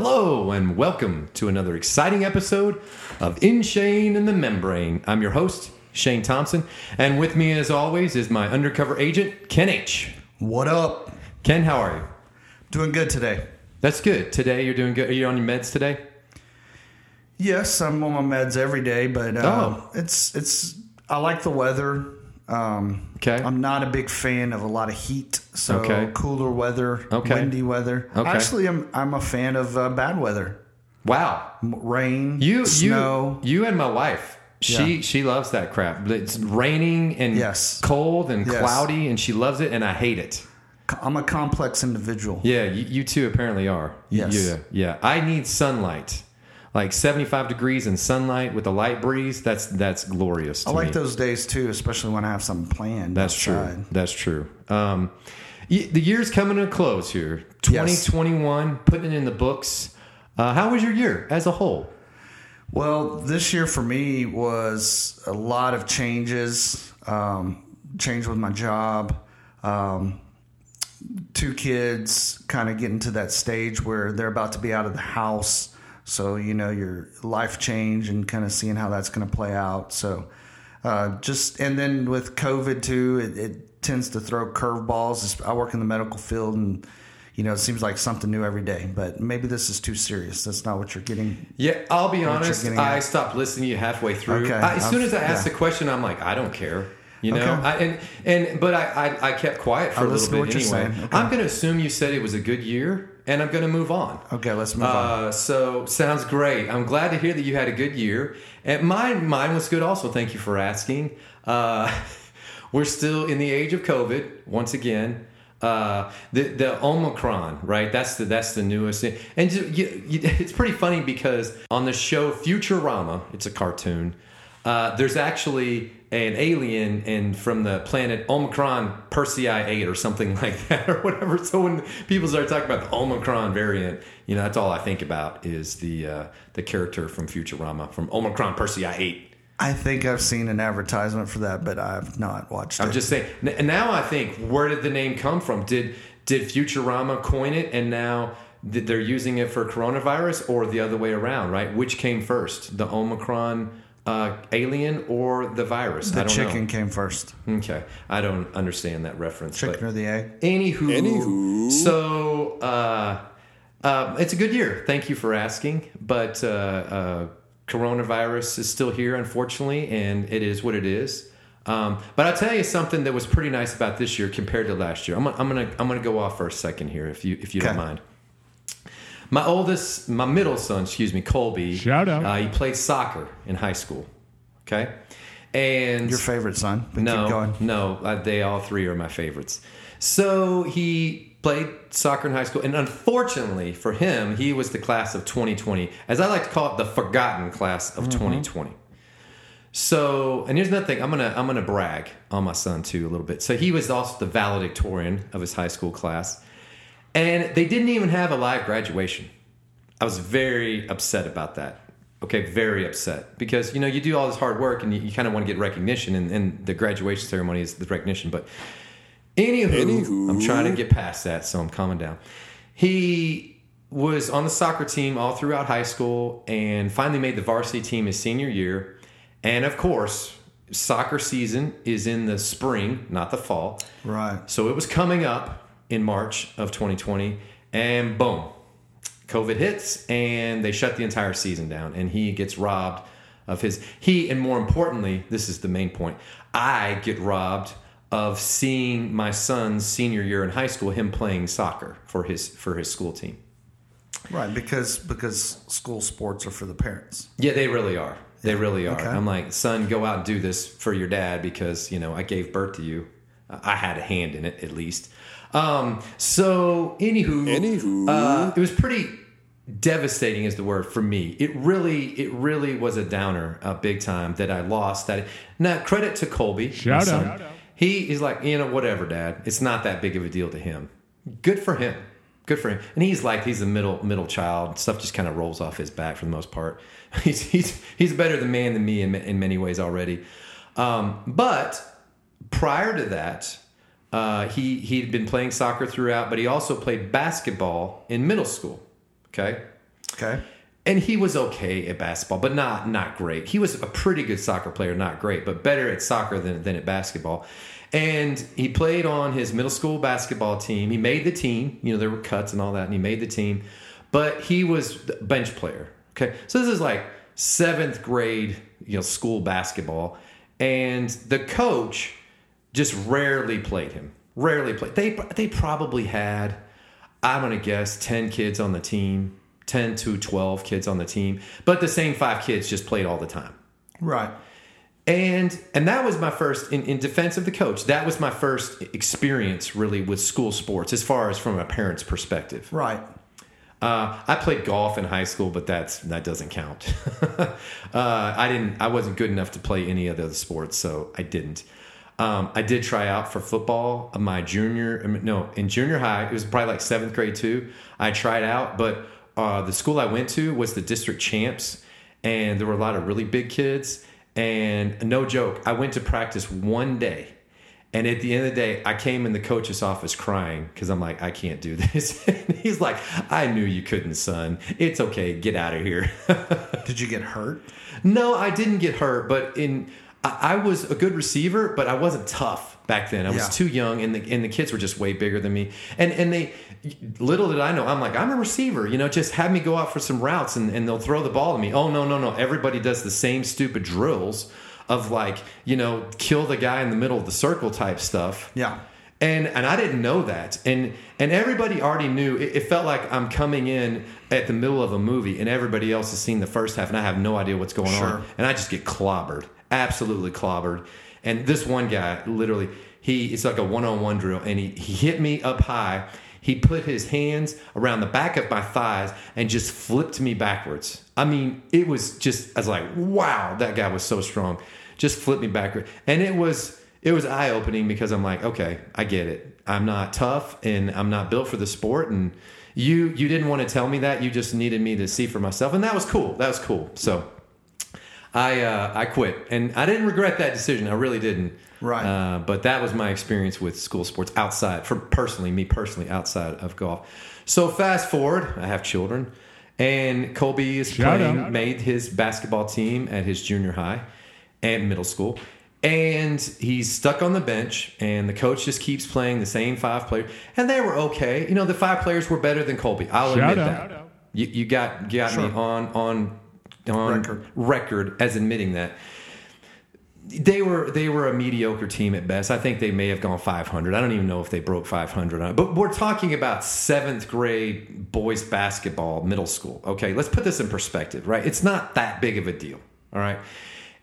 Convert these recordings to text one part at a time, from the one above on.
Hello, and welcome to another exciting episode of InShane and the Membrane. I'm your host, Shane Thompson, and with me, as always, is my undercover agent, Ken H. What up? Ken, how are you? Doing good today. That's good. Today, you're doing good. Are you on your meds today? Yes, I'm on my meds every day, but uh, Oh. it's it's. I like the weather. Um, Okay. I'm not a big fan of a lot of heat, so Okay. cooler weather, Okay. windy weather. Okay. Actually, I'm I'm a fan of uh, bad weather, Wow. Rain, You, snow. you, you, and my wife. She Yeah. she loves that crap. It's raining and Yes. cold and Yes. cloudy, and she loves it, and I hate it. I'm a complex individual. Yeah, you, you two apparently are. Yes. Yeah, yeah. I need sunlight, like seventy-five degrees in sunlight with a light breeze. That's that's glorious. To I like me. those days too, especially when I have something planned. That's outside. true. That's true. Um, the year's coming to a close here. 2021 Yes. putting it in the books. Uh, how was your year as a whole? Well, this year for me was a lot of changes. Um, change with my job. Um, two kids kind of getting to that stage where they're about to be out of the house. So, you know, your life change and kind of seeing how that's going to play out. So, uh, just, and then with COVID too, it, it tends to throw curveballs. I work in the medical field and, you know, it seems like something new every day, but maybe this is too serious. That's not what you're getting. Yeah, I'll be honest. I stopped listening to you halfway through. Okay, I, as soon I've- as I asked yeah. the question, I'm like, I don't care. You know, Okay. I, and and but I, I I kept quiet for I a little bit anyway. Okay. I'm going to assume you said it was a good year, and I'm going to move on. Okay, let's move on. Uh, so sounds great. I'm glad to hear that you had a good year, and mine mine was good also. Thank you for asking. Uh, we're still in the age of COVID once again. Uh, the the Omicron, right? That's the that's the newest thing, and you, you, it's pretty funny because on the show Futurama, it's a cartoon. Uh, there's actually an alien and from the planet Omicron Persei 8 or something like that or whatever. So when people start talking about the Omicron variant, you know, that's all I think about is the uh, the character from Futurama from Omicron Persei 8. I think I've seen an advertisement for that, but I've not watched it. I'm just saying. n- Now I think, where did the name come from? Did did Futurama coin it, and now they're using it for coronavirus, or the other way around? Right? Which came first, the Omicron uh, alien or the virus? the I don't chicken came first. Okay, I don't understand that reference. Chicken or the egg? anywho, anywho, so uh, uh, it's a good year. Thank you for asking, but uh, uh, coronavirus is still here, unfortunately, and it is what it is. Um, but I'll tell you something that was pretty nice about this year compared to last year. I'm, gonna- I'm gonna I'm gonna go off for a second here, if you if you don't mind. My oldest, my middle son, excuse me, Colby. Shout out. Uh, he played soccer in high school. Okay, and Your favorite son? But no, keep going. no, uh, they all three are my favorites. So he played soccer in high school, and unfortunately for him, he was the class of 2020, as I like to call it, the forgotten class of 2020. So, and here's another thing. I'm gonna I'm gonna brag on my son too a little bit. So he was also the valedictorian of his high school class, and they didn't even have a live graduation. I was very upset about that. Okay, very upset because you know you do all this hard work and you, you kind of want to get recognition, and, and the graduation ceremony is the recognition. But anywho, I'm trying to get past that, so I'm calming down. He was on the soccer team all throughout high school, and finally made the varsity team his senior year. And of course, soccer season is in the spring, not the fall. Right. So it was coming up in March of 2020, and boom, COVID hits, and they shut the entire season down, and he gets robbed of his. He, and more importantly, this is the main point. I get robbed of seeing my son's senior year in high school, him playing soccer for his for his school team. Right, because because school sports are for the parents. Yeah, they really are. They really are. okay. I'm like, son, go out and do this for your dad because you know I gave birth to you. I had a hand in it at least. Um, so, anywho, Anywho. uh, it was pretty devastating, is the word for me. It really, it really was a downer, uh, big time that I lost. That now credit to Colby. my Shout out. He is like, you know, whatever, Dad. It's not that big of a deal to him. Good for him. Good for him. And he's like, he's a middle middle child. Stuff just kind of rolls off his back for the most part. He's he's he's better than man than me in, in many ways already. Um, but prior to that, uh, he he'd been playing soccer throughout, but he also played basketball in middle school. Okay, Okay. and he was okay at basketball, but not not great. He was a pretty good soccer player, not great, but better at soccer than than at basketball. And he played on his middle school basketball team. He made the team. You know, there were cuts and all that, and he made the team. But he was a bench player. Okay, so this is like seventh grade, you know, school basketball, and the coach just rarely played him. Rarely played. They they probably had, I'm gonna guess, ten kids on the team, ten to twelve kids on the team, but the same five kids just played all the time. Right. And and that was my first in, in defense of the coach. That was my first experience really with school sports, as far as from a parent's perspective. Right. Uh, I played golf in high school, but that's that doesn't count. uh, I didn't. I wasn't good enough to play any of the other sports, so I didn't. Um, I did try out for football. My junior, no, in junior high, it was probably like seventh grade too. I tried out, but uh, the school I went to was the district champs, and there were a lot of really big kids. And no joke, I went to practice one day, and at the end of the day, I came in the coach's office crying because I'm like, I can't do this. and he's like, I knew you couldn't, son. It's okay. Get out of here. Did you get hurt? no, I didn't get hurt, but in I, I was a good receiver, but I wasn't tough back then. I was Yeah. too young, and the and the kids were just way bigger than me. And and they little did I know, I'm like I'm a receiver. You know, just have me go out for some routes, and and they'll throw the ball to me. Oh no no no! Everybody does the same stupid drills of like you know kill the guy in the middle of the circle type stuff Yeah. and and I didn't know that, and and everybody already knew. It, it felt like I'm coming in at the middle of a movie, and everybody else has seen the first half, and I have no idea what's going Sure. on, and I just get clobbered, absolutely clobbered. And this one guy, literally, he it's like a one on one drill, and he he hit me up high. He put his hands around the back of my thighs and just flipped me backwards. I mean, it was just I was like, wow, that guy was so strong. Just flipped me backwards, and it was it was eye opening because I'm like, okay, I get it. I'm not tough and I'm not built for the sport. And you you didn't want to tell me that. You just needed me to see for myself, and that was cool. That was cool. So I uh, I quit, and I didn't regret that decision. I really didn't. Right. Uh, but that was my experience with school sports outside, for personally, me personally, outside of golf. So fast forward, I have children, and Colby is Shout playing, out. made his basketball team at his junior high and middle school. And he's stuck on the bench, and the coach just keeps playing the same five players, and they were okay. You know, the five players were better than Colby. I'll Shout admit out. that. You, you got got me on on on Record. record as admitting that they were they were a mediocre team at best. I think they may have gone 500. I don't even know if they broke 500. But we're talking about seventh grade boys basketball, middle school. Okay, let's put this in perspective, right? It's not that big of a deal. All right,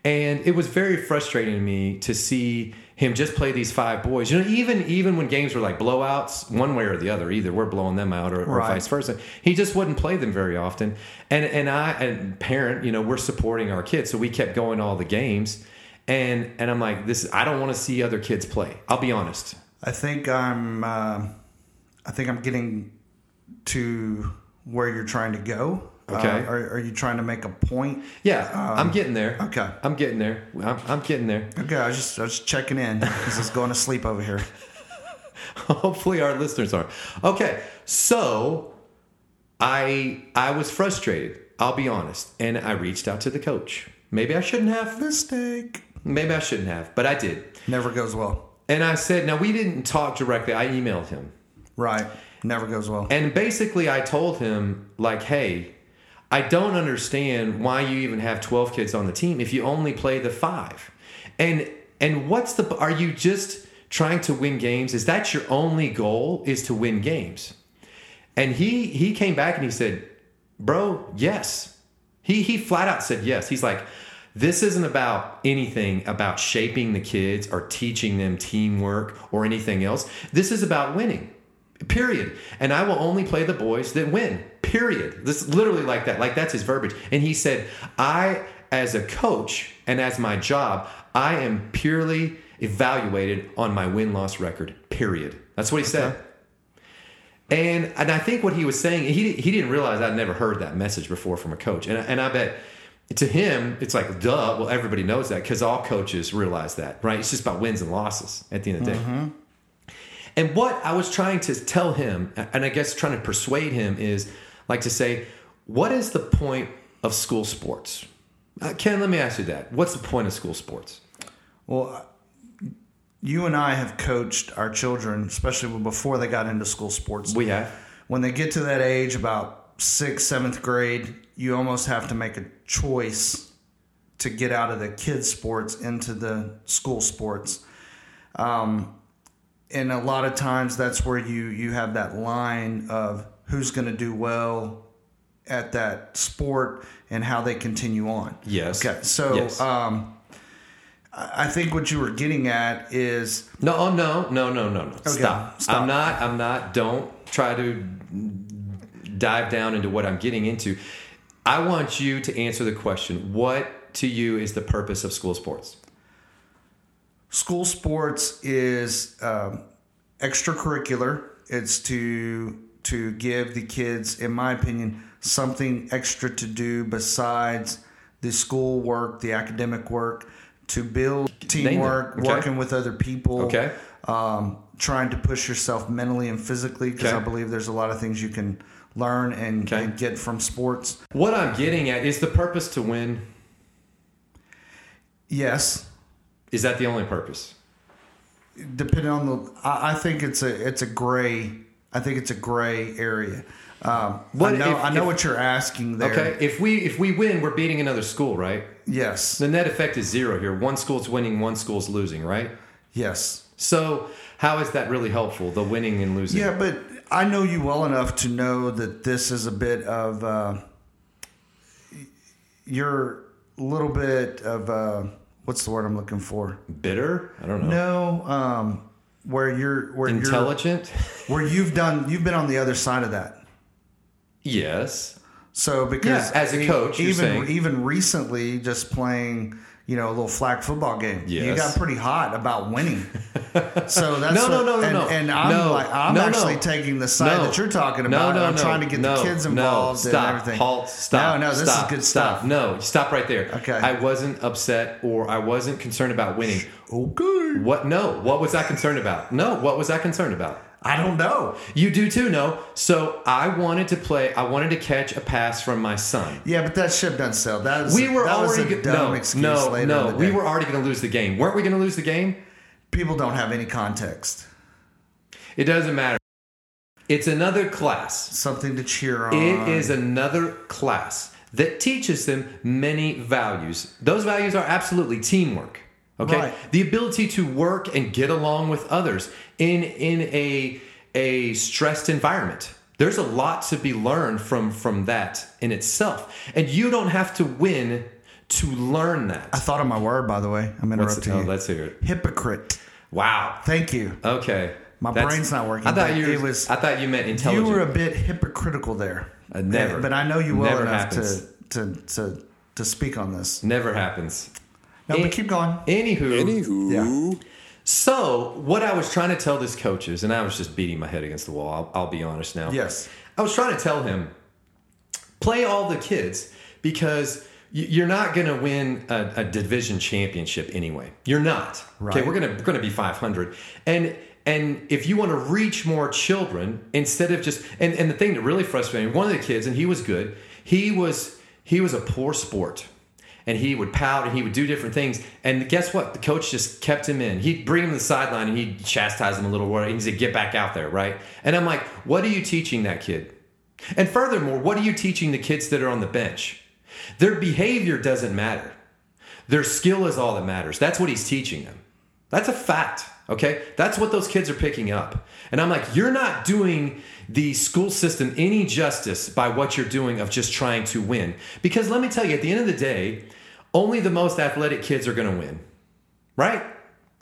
and it was very frustrating to me to see him just play these five boys. You know, even even when games were like blowouts, one way or the other, either we're blowing them out or, or Right. vice versa. He just wouldn't play them very often. And and I and parent, you know, we're supporting our kids, so we kept going all the games. And and I'm like, this. I don't want to see other kids play. I'll be honest. I think I'm. Uh, I think I'm getting to where you're trying to go. Okay. Uh, are, are you trying to make a point? Yeah, I'm getting there. okay. I'm getting there. I'm, I'm getting there. Okay. I was just I was checking in because it's going to sleep over here. Hopefully, our listeners are okay. So, I I was frustrated. I'll be honest, and I reached out to the coach. Maybe I shouldn't have. Mistake. Maybe I shouldn't have, but I did. Never goes well. And I said, now we didn't talk directly. I emailed him. Right. Never goes well. And basically, I told him, like, hey, I don't understand why you even have 12 kids on the team if you only play the five. And and what's the are you just trying to win games? Is that your only goal is to win games? And he he came back and he said, "Bro, yes." He he flat out said yes. He's like, "This isn't about anything about shaping the kids or teaching them teamwork or anything else. This is about winning." Period. And I will only play the boys that win. Period. This literally like that. Like that's his verbiage. And he said, I, as a coach and as my job, I am purely evaluated on my win loss record. Period. That's what he said. And and I think what he was saying, he he didn't realize I'd never heard that message before from a coach. And and I bet to him it's like duh. Well, everybody knows that because all coaches realize that, right? It's just about wins and losses at the end of the day. Mm-hmm. And what I was trying to tell him, and I guess trying to persuade him, is like to say, what is the point of school sports? Uh, Ken, let me ask you that. What's the point of school sports? Well, you and I have coached our children, especially before they got into school sports. We have. When they get to that age, about sixth, seventh grade, you almost have to make a choice to get out of the kids' sports into the school sports. Um, and a lot of times, that's where you you have that line of who's going to do well at that sport and how they continue on. Yes. Okay. So, Yes. um, I think what you were getting at is No, oh, no, no, no, no, no. Stop. stop. I'm not. I'm not. Don't try to dive down into what I'm getting into. I want you to answer the question: What to you is the purpose of school sports? school sports is um, extracurricular. It's to to give the kids, in my opinion, something extra to do besides the school work, the academic work, to build teamwork, Okay. working with other people. Okay. Um, trying to push yourself mentally and physically because Okay. I believe there's a lot of things you can learn and, Okay. and get from sports. What I'm getting at is the purpose to win. Yes, Is that the only purpose? depending on the I, I think it's a it's a gray I think it's a gray area. Um, What I know if- I know if- what you're asking there. Okay. If we if we win, we're beating another school, right? Yes. The net effect is zero here. One school's winning, one school's losing, right? Yes. So how is that really helpful? The winning and losing. Yeah, but I know you well enough to know that this is a bit of uh, you're a little bit of uh, what's the word I'm looking for? Bitter? I don't know. No, um, where you're where Intelligent? you're where you've done you've been on the other side of that. yes. So because Yeah, as a coach, even even recently, just playing, you know, a little flag football game, you got pretty hot about winning. so that's No, no, what- no, no, and, no. and I'm No, like, I'm no, no. actually taking the side No. that you're talking about. no, I'm no, trying to get no, the kids no, involved stop, and everything. Halt, stop. No, no, this stop, is good stop. stuff. No, stop right there. Okay. I wasn't upset or I wasn't concerned about winning. Okay. What? No. What was I concerned about? No. What was I concerned about? I don't know. You do too, no. So I wanted to play. I wanted to catch a pass from my son. Yeah, but that ship doesn't sell. That was We were that was already a go- dumb no, excuse no, later no. We were already going to lose the game. Weren't we going to lose the game? People don't have any context. It doesn't matter. It's another class. Something to cheer on. It is another class that teaches them many values. Those values are absolutely teamwork. Okay, Right. the ability to work and get along with others in in a a stressed environment. There's a lot to be learned from from that in itself, and you don't have to win to learn that. I thought of my word, by the way. I'm What's- interrupting oh, you. let's hear it. Hypocrite. Wow. Thank you. Okay. My brain's not working, I thought you. it was- I thought you meant intelligent. You were a bit hypocritical there. Uh, never. But I know you well Never enough happens. to, to to to speak on this. Never happens. No, Eh, but keep going. Anywho, Anywho, Yeah. So, what I was trying to tell this coaches, and I was just beating my head against the wall. I'll, I'll be honest now. Yes. I was trying to tell him, play all the kids because you're not going to win a, a division championship anyway. You're not. Okay, we're gonna we're gonna be 500, and and if you want to reach more children instead of just and and the thing that really frustrated me, one of the kids, and he was good. He was he was a poor sport. And he would pout and he would do different things. And guess what? The coach just kept him in. He'd bring him to the sideline and he'd chastise him a little. more. And he'd say, get back out there, right? And I'm like, what are you teaching that kid? And furthermore, what are you teaching the kids that are on the bench? Their behavior doesn't matter. Their skill is all that matters. That's what he's teaching them. That's a fact. Okay. That's what those kids are picking up. And I'm like, you're not doing the school system any justice by what you're doing of just trying to win. Because let me tell you, at the end of the day, only the most athletic kids are going to win. Right?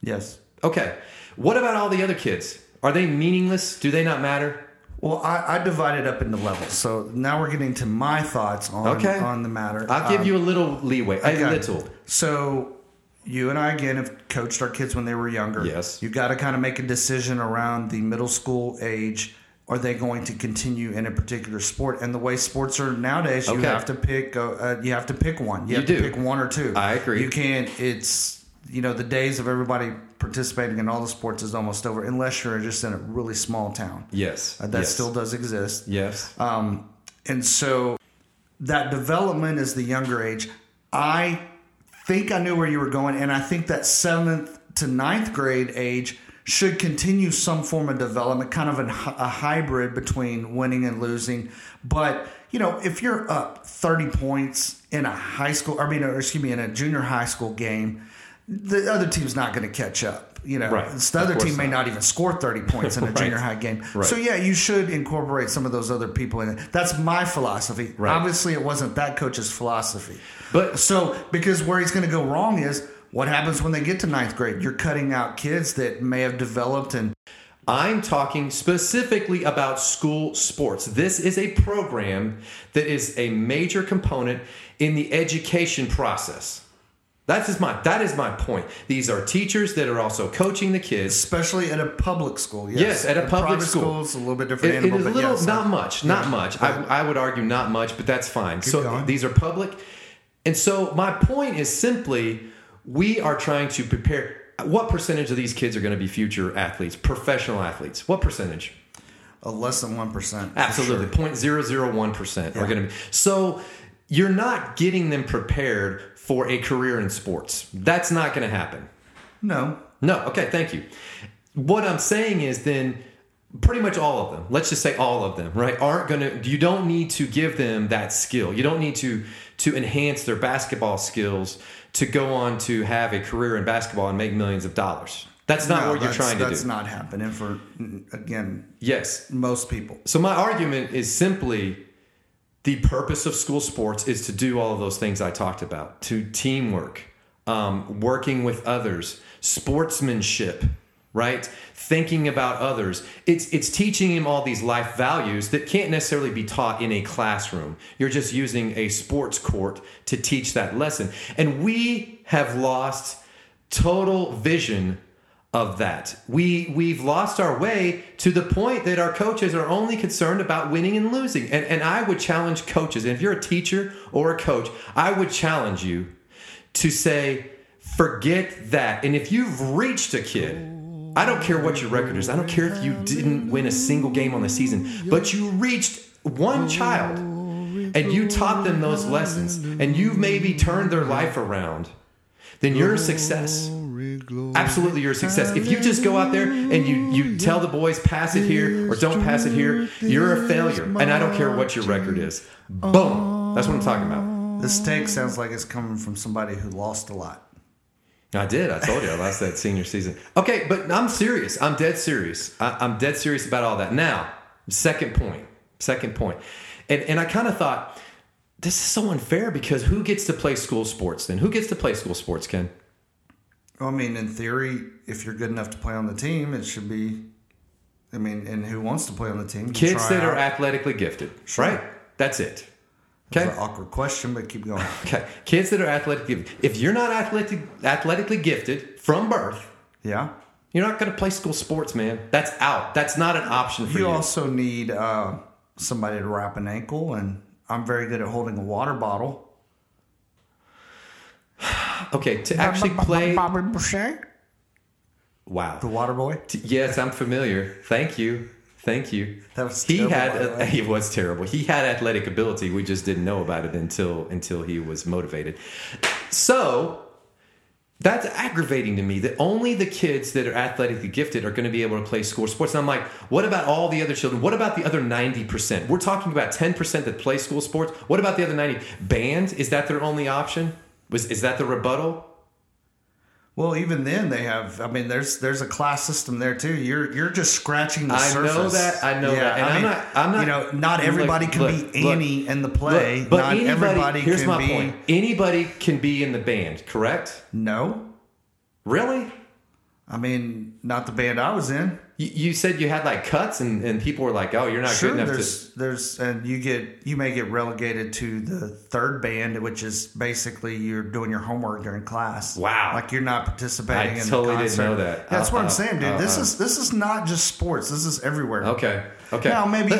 Yes. Okay. What about all the other kids? Are they meaningless? Do they not matter? Well, I, I divide it up into levels. So now we're getting to my thoughts on Okay. on the matter. I'll give Um, you a little leeway. A okay. little. So you and I again have coached our kids when they were younger. Yes. You got to kind of make a decision around the middle school age. Are they going to continue in a particular sport? And the way sports are nowadays, you have to pick. Uh, you have to pick one. You, You have do. to pick one or two. I agree. You can't. It's you know the days of everybody participating in all the sports is almost over, unless you're just in a really small town. Yes. Uh, that yes. still does exist. Yes. Um, and so that development is the younger age. I think I knew where you were going, and I think that seventh to ninth grade age should continue some form of development, kind of an, a hybrid between winning and losing. But you know, if you're up 30 points in a high school, I mean, or excuse me, in a junior high school game, the other team's not going to catch up. You know, Right. the other team may not. not even score 30 points in a Right. junior high game. Right. So, yeah, you should incorporate some of those other people in it. That's my philosophy. Obviously, it wasn't that coach's philosophy. But- so, because where he's going to go wrong is what happens when they get to ninth grade? You're cutting out kids that may have developed and I'm talking specifically about school sports. This is a program that is a major component in the education process. That is my that is my point. These are teachers that are also coaching the kids. especially at a public school. Yes, Yes, at a public private school. It's a little bit different It, it animal, is a little, yes, not much, not much. I, I would argue not much, but that's fine. so going. these are public, and so my point is simply, we are trying to prepare. What percentage of these kids are going to be future athletes, professional athletes? What percentage? Uh, less than one percent. Absolutely, point zero zero one percent are going to be. So you're not getting them prepared for a career in sports. That's not going to happen. No, No, okay, thank you. What I'm saying is then pretty much all of them, let's just say all of them, right, aren't going to you don't need to give them that skill. You don't need to to enhance their basketball skills to go on to have a career in basketball and make millions of dollars. That's not No, what you're trying to That's do. not happening for again yes. most people. So my argument is simply the purpose of school sports is to do all of those things I talked about, to teamwork, um, working with others, sportsmanship, right? Thinking about others. It's it's teaching him all these life values that can't necessarily be taught in a classroom. You're just using a sports court to teach that lesson. And we have lost total vision of that. We we've lost our way to the point that our coaches are only concerned about winning and losing. And and I would challenge coaches, and if you're a teacher or a coach, I would challenge you to say, forget that. And if you've reached a kid, I don't care what your record is. I don't care if you didn't win a single game on the season, but you reached one child and you taught them those lessons and you've maybe turned their life around, then you're a success. Absolutely, you're a success. If you just go out there and you you tell the boys pass it here or don't pass it here, you're a failure. And I don't care what your record is. Boom. That's what I'm talking about. This take sounds like it's coming from somebody who lost a lot. I did. I told you I lost that senior season. Okay, but I'm serious. I'm dead serious. I, I'm dead serious about all that. Now, second point. Second point. And and I kind of thought this is so unfair because who gets to play school sports then? Who gets to play school sports, Ken? I mean, in theory, if you're good enough to play on the team, it should be. I mean, and who wants to play on the team? Kids that are athletically gifted, Sure. right? That's it. Okay. an awkward question, but keep going. Okay. Kids that are athletic gifted. If you're not athletic, athletically gifted from birth, Yeah. you're not going to play school sports, man. That's out. That's not an option for You you. also need uh, somebody to wrap an ankle, and I'm very good at holding a water bottle. okay, to actually play. Bobby Boucher, Wow. the water boy. Yes, I'm familiar. Thank you. Thank you. That was he terrible, had by the way. he was terrible. He had athletic ability. We just didn't know about it until until he was motivated. So that's aggravating to me that only the kids that are athletically gifted are going to be able to play school sports. And I'm like, what about all the other children? What about the other 90%? We're talking about 10% that play school sports. What about the other 90? Band, is that their only option? Was is that the rebuttal? Well, even then they have. I mean, there's there's a class system there too. You're you're just scratching the I surface. I know that. I know that. And I I'm mean, not- I'm not- You know, not look, everybody can look, be look, Annie in the play. Look, but not anybody, everybody here's can my be. point. Anybody can be in the band, correct? No, Really? I mean, not the band I was in. You, you said you had like cuts, and, and people were like, "Oh, you're not Sure, good enough there's there's and you get you may get relegated to the third band, which is basically you're doing your homework during class. Wow. like you're not participating. I in totally the didn't know that. That's what. I'm uh-huh. saying, dude. This Uh-uh. is this is not just sports. This is everywhere. Okay. Okay. Now maybe,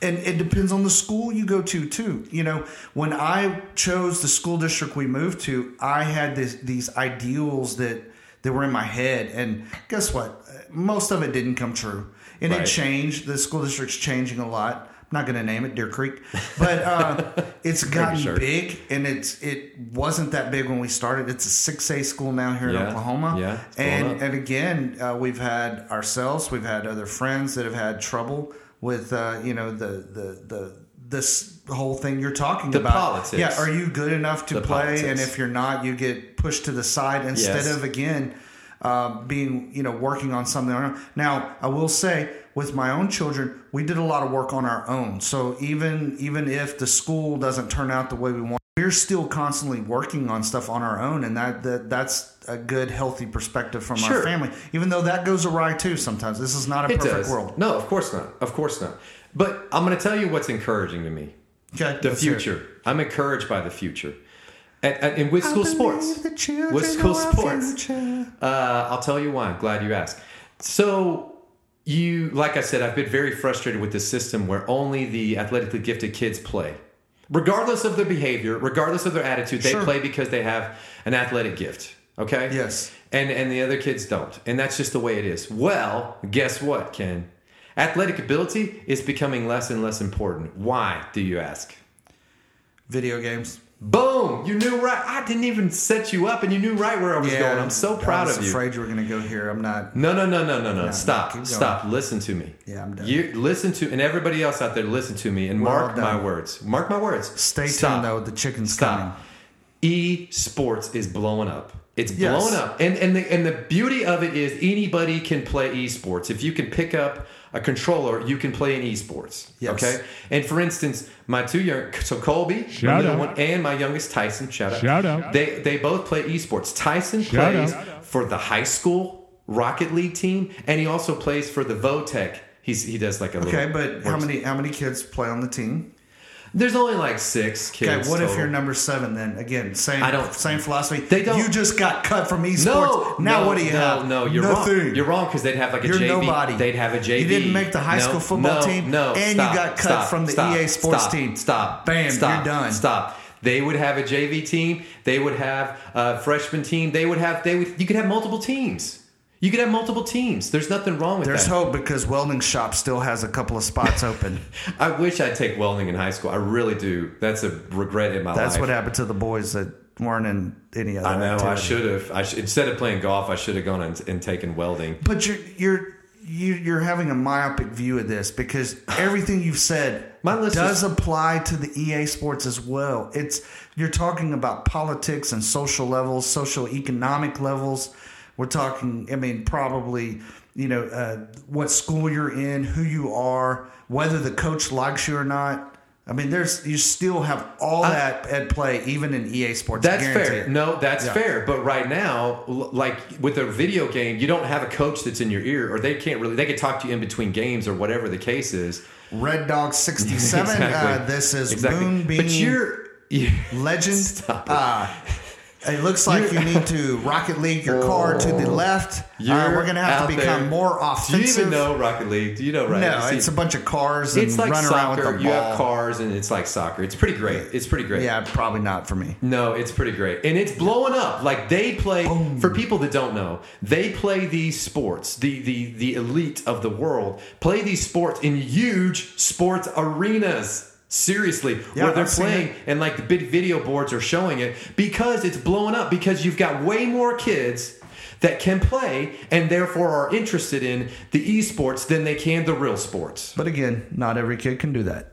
and it depends on the school you go to too. You know, when I chose the school district we moved to, I had this, these ideals that that were in my head, and guess what? Most of it didn't come true, and Right. it changed. The school district's changing a lot, I'm not going to name it Deer Creek, but uh, it's gotten sure. big, and it's it wasn't that big when we started. It's a six A school now here in Oklahoma. Yeah, and and again, uh, we've had ourselves, we've had other friends that have had trouble with uh, you know the the the this whole thing you're talking The about. politics. Yeah, are you good enough to The play? politics. And if you're not, you get pushed to the side instead Yes. of again uh, being you know working on something. on our own. Now, I will say with my own children, we did a lot of work on our own. So even even if the school doesn't turn out the way we want, we're still constantly working on stuff on our own, and that, that that's a good healthy perspective from our family. Even though that goes awry too sometimes. This is not a It perfect does. world. No, of course not. Of course not. But I'm going to tell you what's encouraging to me. Okay, The let's hear it. future. I'm encouraged by the future. And, and, and with school sports. With school sports. Uh, I'll tell you why. I'm glad you asked. So, you, like I said, I've been very frustrated with this system where only the athletically gifted kids play. Regardless of their behavior, regardless of their attitude, they Sure. play because they have an athletic gift. Okay? Yes. And and the other kids don't. And that's just the way it is. Well, guess what, Ken? Athletic ability is becoming less and less important. Why, do you ask? Video games. Boom! You knew right. I didn't even set you up and you knew right where I was going. I'm so proud of you. I was afraid you were going to go here. I'm not. No, no, no, no, no, no. Stop. Stop. Listen to me. Yeah, I'm done. You listen to, and everybody else out there, listen to me and We're mark my words. Mark my words. Stay Stop. tuned though. The chicken's coming. Stop. E sports is blowing up. It's Yes. blowing up, and and the and the beauty of it is anybody can play esports. If you can pick up a controller, you can play in esports. Yes. Okay. And for instance, my two young, so Colby, my Shout little out. one, and my youngest Tyson. Shout out. Shout out. They they both play esports. Tyson Shout plays out. for the high school Rocket League team, and he also plays for the Votech. He's he does like a Okay, little but how many how many kids play on the team? There's only like six kids. Okay, what if you're number seven? Then again, same I don't- same philosophy. They don't- You just got cut from esports. No, now no, what do you no, have? No, you're Nothing. wrong. You're wrong because they'd have like a You're JV. nobody. They'd have a JV. You didn't make the high No, school football team, No, and stop, you got cut stop, from the stop, EA Sports team. Stop. Bam, Stop, you're done. Stop. They would have a JV team. They would have a freshman team. They would have. They would. You could have multiple teams. You could have multiple teams. There's nothing wrong with There's that. There's hope because welding shop still has a couple of spots open. I wish I'd take welding in high school. I really do. That's a regret in my That's life. That's what happened to the boys that weren't in any other. I know. I should have. I should, instead of playing golf, I should have gone and, and taken welding. But you're you're you, you're having a myopic view of this because everything you've said does is- apply to the EA Sports as well. It's you're talking about politics and social levels, social economic levels. We're talking. I mean, probably you know uh, what school you're in, who you are, whether the coach likes you or not. I mean, there's you still have all I- that at play, even in EA Sports. That's fair. it. No, that's Yeah. fair. But right now, like with a video game, you don't have a coach that's in your ear, or they can't really. They can talk to you in between games, or whatever the case is. Red Dog sixty seven. Exactly. Uh, this is exactly. Moonbeam. But you're, you Legend. Stop it. Uh, it looks like you need to Rocket League your car to the left. Uh, we're going to have to become there. more Do you even know Rocket League? Do you know right? No, see- it's a bunch of cars and it's like run around soccer. with the You have cars, and it's like soccer. It's pretty great. It's pretty great. Yeah, probably not for me. No, it's pretty great. And it's blowing up. Like they play for people that don't know, they play these sports. The the the elite of the world play these sports in huge sports arenas. Seriously, Yeah, where they're I've playing and like the big video boards are showing it because it's blowing up because you've got way more kids that can play and therefore are interested in the esports than they can the real sports. But again, not every kid can do that.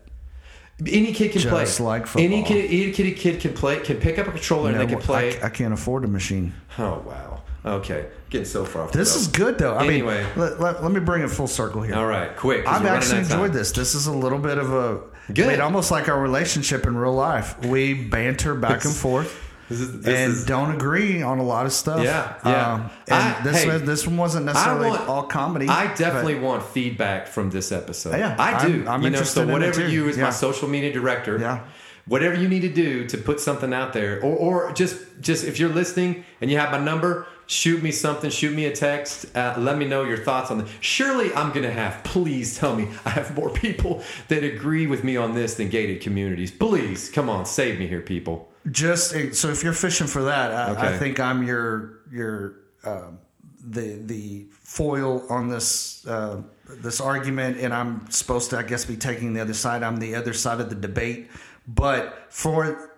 Any kid can play. Just like Any football. kid, any kid, kid can play. Can pick up a controller and they can play. I, I can't afford a machine. Oh wow. Okay, getting so far off. This is good though. I Anyway. mean, let, let, let me bring it full circle here. All right, quick. I've actually out of time. enjoyed this. This is a little bit of a Good. I mean, almost like our relationship in real life. We banter back and forth. This is- this and is- don't agree on a lot of stuff. Yeah, yeah. Um, and I- this hey, was, this one wasn't necessarily want all comedy. I definitely but- want feedback from this episode. Yeah, I do. I'm- I'm you know, so whatever you, as Yeah. my social media director, Yeah. whatever you need to do to put something out there, or or just just if you're listening and you have my number, shoot me something, shoot me a text, uh, let me know your thoughts on this. Surely I'm gonna have. Please tell me I have more people that agree with me on this than gated communities. Please, come on, save me here, people. just so if you're fishing for that, I, I think I'm your your um, the the foil on this uh, this argument, and I'm supposed to, I guess, be taking the other side. I'm the other side of the debate. But for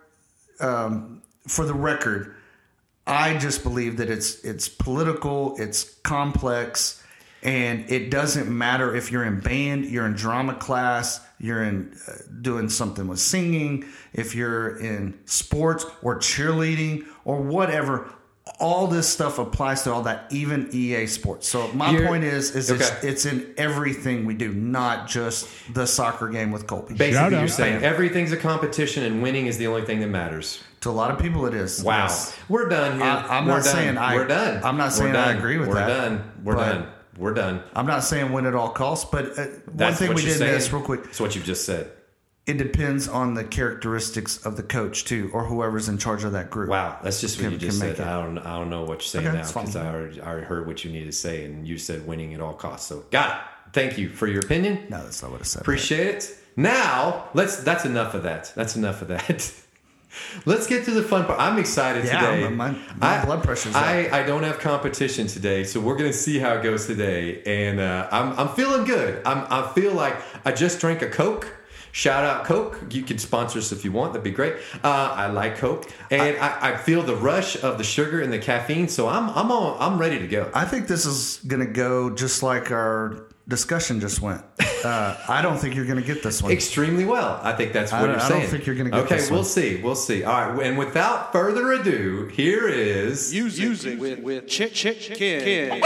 um, for the record, I just believe that it's it's political, it's complex, and it doesn't matter if you're in band, you're in drama class, you're in uh, doing something with singing, if you're in sports or cheerleading or whatever. All this stuff applies to all that, even EA Sports. So my You're- point is, is it's, Okay. it's in everything we do, not just the soccer game with Colby. Basically, Shout you're out. saying everything's a competition and winning is the only thing that matters. To a lot of people, it is. Wow. Yes. We're done here. I- I'm We're not done. saying I- We're done. I'm not saying I agree with that. We're that, done. We're done. We're done. I'm not saying win at all costs, but uh, one thing we did saying. miss real quick. That's what you've just said. It depends on the characteristics of the coach too, or whoever's in charge of that group. Wow, that's just what you just said. I don't, I don't know what you're saying Okay, now because I already, I already heard what you needed to say, and you said winning at all costs. So, got it. Thank you for your opinion. No, that's not what I said. Appreciate it. Now, let's. That's enough of that. That's enough of that. let's get to the fun part. I'm excited Yeah, today. my- my blood pressure's up. I, I don't have competition today, so we're gonna see how it goes today, and uh, I'm I'm feeling good. I'm I feel like I just drank a Coke. Shout out Coke. You can sponsor us if you want. That'd be great. Uh, I like Coke, and I, I feel the rush of the sugar and the caffeine. So I'm I'm on, I'm ready to go. I think this is going to go just like our discussion just went. Uh, I don't think you're going to get this one. extremely well. I think that's what I you're don't- I saying. don't think you're gonna get Okay, this we'll one. see. We'll see. All right, and without further ado, here is Music, with, with Chick Chick Ken.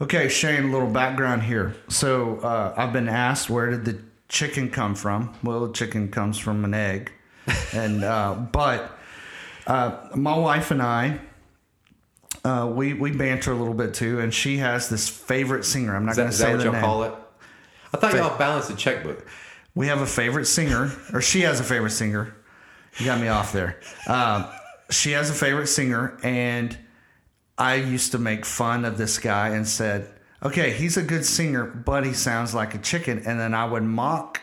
Okay, Shane, a little background here. So uh, I've been asked where did the chicken come from? Well, the chicken comes from an egg, and uh, but uh, my wife and I. Uh, we we banter a little bit too, and she has this favorite singer. I'm not going to say that what the y'all name. call it? I thought y'all balanced the checkbook. We have a favorite singer, or she has a favorite singer. You got me off there. Um, she has a favorite singer, and I used to make fun of this guy and said, "Okay, he's a good singer, but he sounds like a chicken." And then I would mock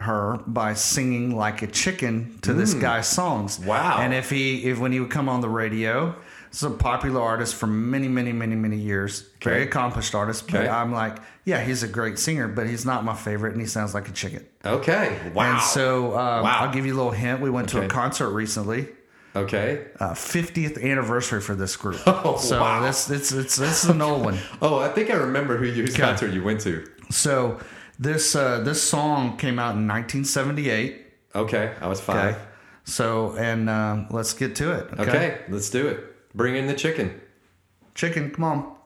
her by singing like a chicken to this guy's songs. Wow. And if he, if when he would come on the radio, this is a popular artist for many, many, many, many years. Very accomplished artist. But Okay. I'm like, yeah, he's a great singer, but he's not my favorite, and he sounds like a chicken. Okay. Wow. And so um, Wow. I'll give you a little hint. We went to a concert recently, okay. uh, 50th anniversary for this group. Oh, so wow. this it's it's this is an old one. Oh, I think I remember who you, whose concert you went to. So this uh, this song came out in 1978. Okay, I was five. Okay. So and um, let's get to it. Okay. Okay. let's do it. Bring in the chicken. Chicken, come on.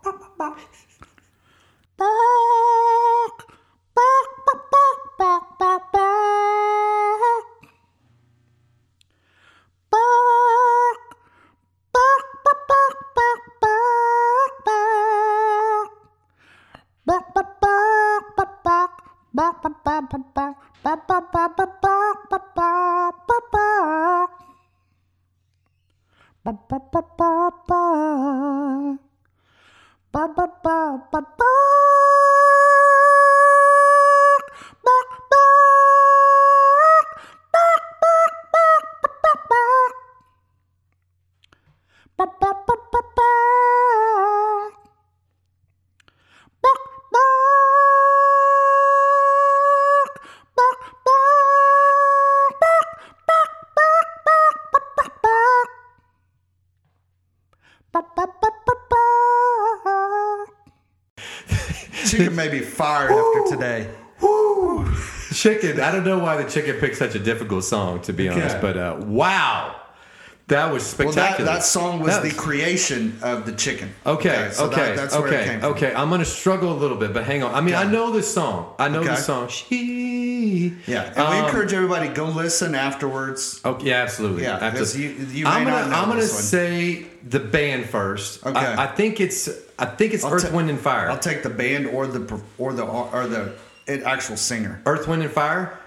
Chicken may be fired after today. Woo! Chicken. I don't know why the chicken picked such a difficult song, to be honest, but uh, wow. That was Well, that, spectacular. that song was That the creation of the chicken. Okay, so okay, that- that's where it okay, from. okay. I'm gonna struggle a little bit, but hang on. I mean, I know this song. I know Okay. this song. She. Yeah, and we Um, encourage everybody go listen afterwards. Oh yeah, absolutely. Yeah, Absolutely. 'cause you- you I'm gonna I'm gonna say the band first. Okay. I, I think it's I think it's Earth, ta- Wind, and Fire. I'll take the band or the or the or the actual singer. Earth, Wind, and Fire.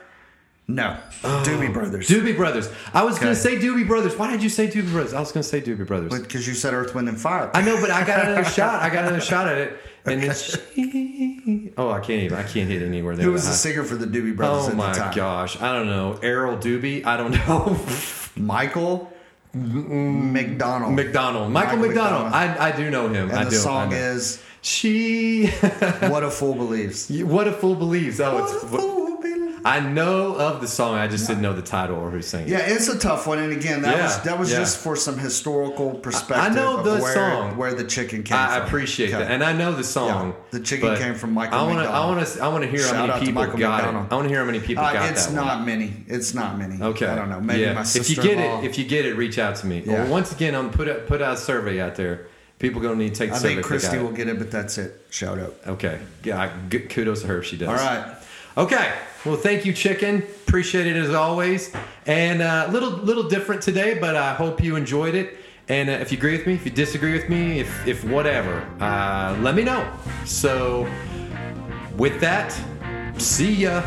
No, oh. Doobie Brothers. Doobie Brothers. I was gonna say Doobie Brothers. Why did you say Doobie Brothers? I was gonna say Doobie Brothers. because you said Earth, Wind, and Fire. I know, but I got another shot. I got another shot at it, and then she. Oh, I can't even. I can't hit anywhere there. Who was the high. singer for the Doobie Brothers Oh at my the time? gosh! I don't know. Errol Doobie. I don't know. Michael. McDonald. McDonald, Michael, Michael McDonald. McDonald. I, I do know him. and I the do. song is she. "What a Fool Believes." what a fool believes. Oh, What it's. I know of the song. I just didn't know the title or who sang it. Yeah, it's a tough one, and again, that Yeah, was that was yeah. just for some historical perspective. I know the where, song. where the chicken came I from. appreciate Okay. that, and I know the song. Yeah, the chicken came from Michael I wanna, I want to. I want to hear how many people got McDonald. it. I want to hear how many people Uh, got it's that It's not one. many. It's not many. Okay. I don't know. Maybe my If you get it, if you get it, reach out to me. Yeah. Or once again, I'm put out, put out a survey out there. People gonna need to take the I survey. think Christy will get it, but that's it. Shout out. Okay. Yeah. Good- Kudos to her if she does. All right. Okay. Well, thank you, Chicken. Appreciate it as always. And a uh, little little different today, but I hope you enjoyed it. And uh, if you agree with me, if you disagree with me, if if whatever, uh, let me know. So, with that, see ya.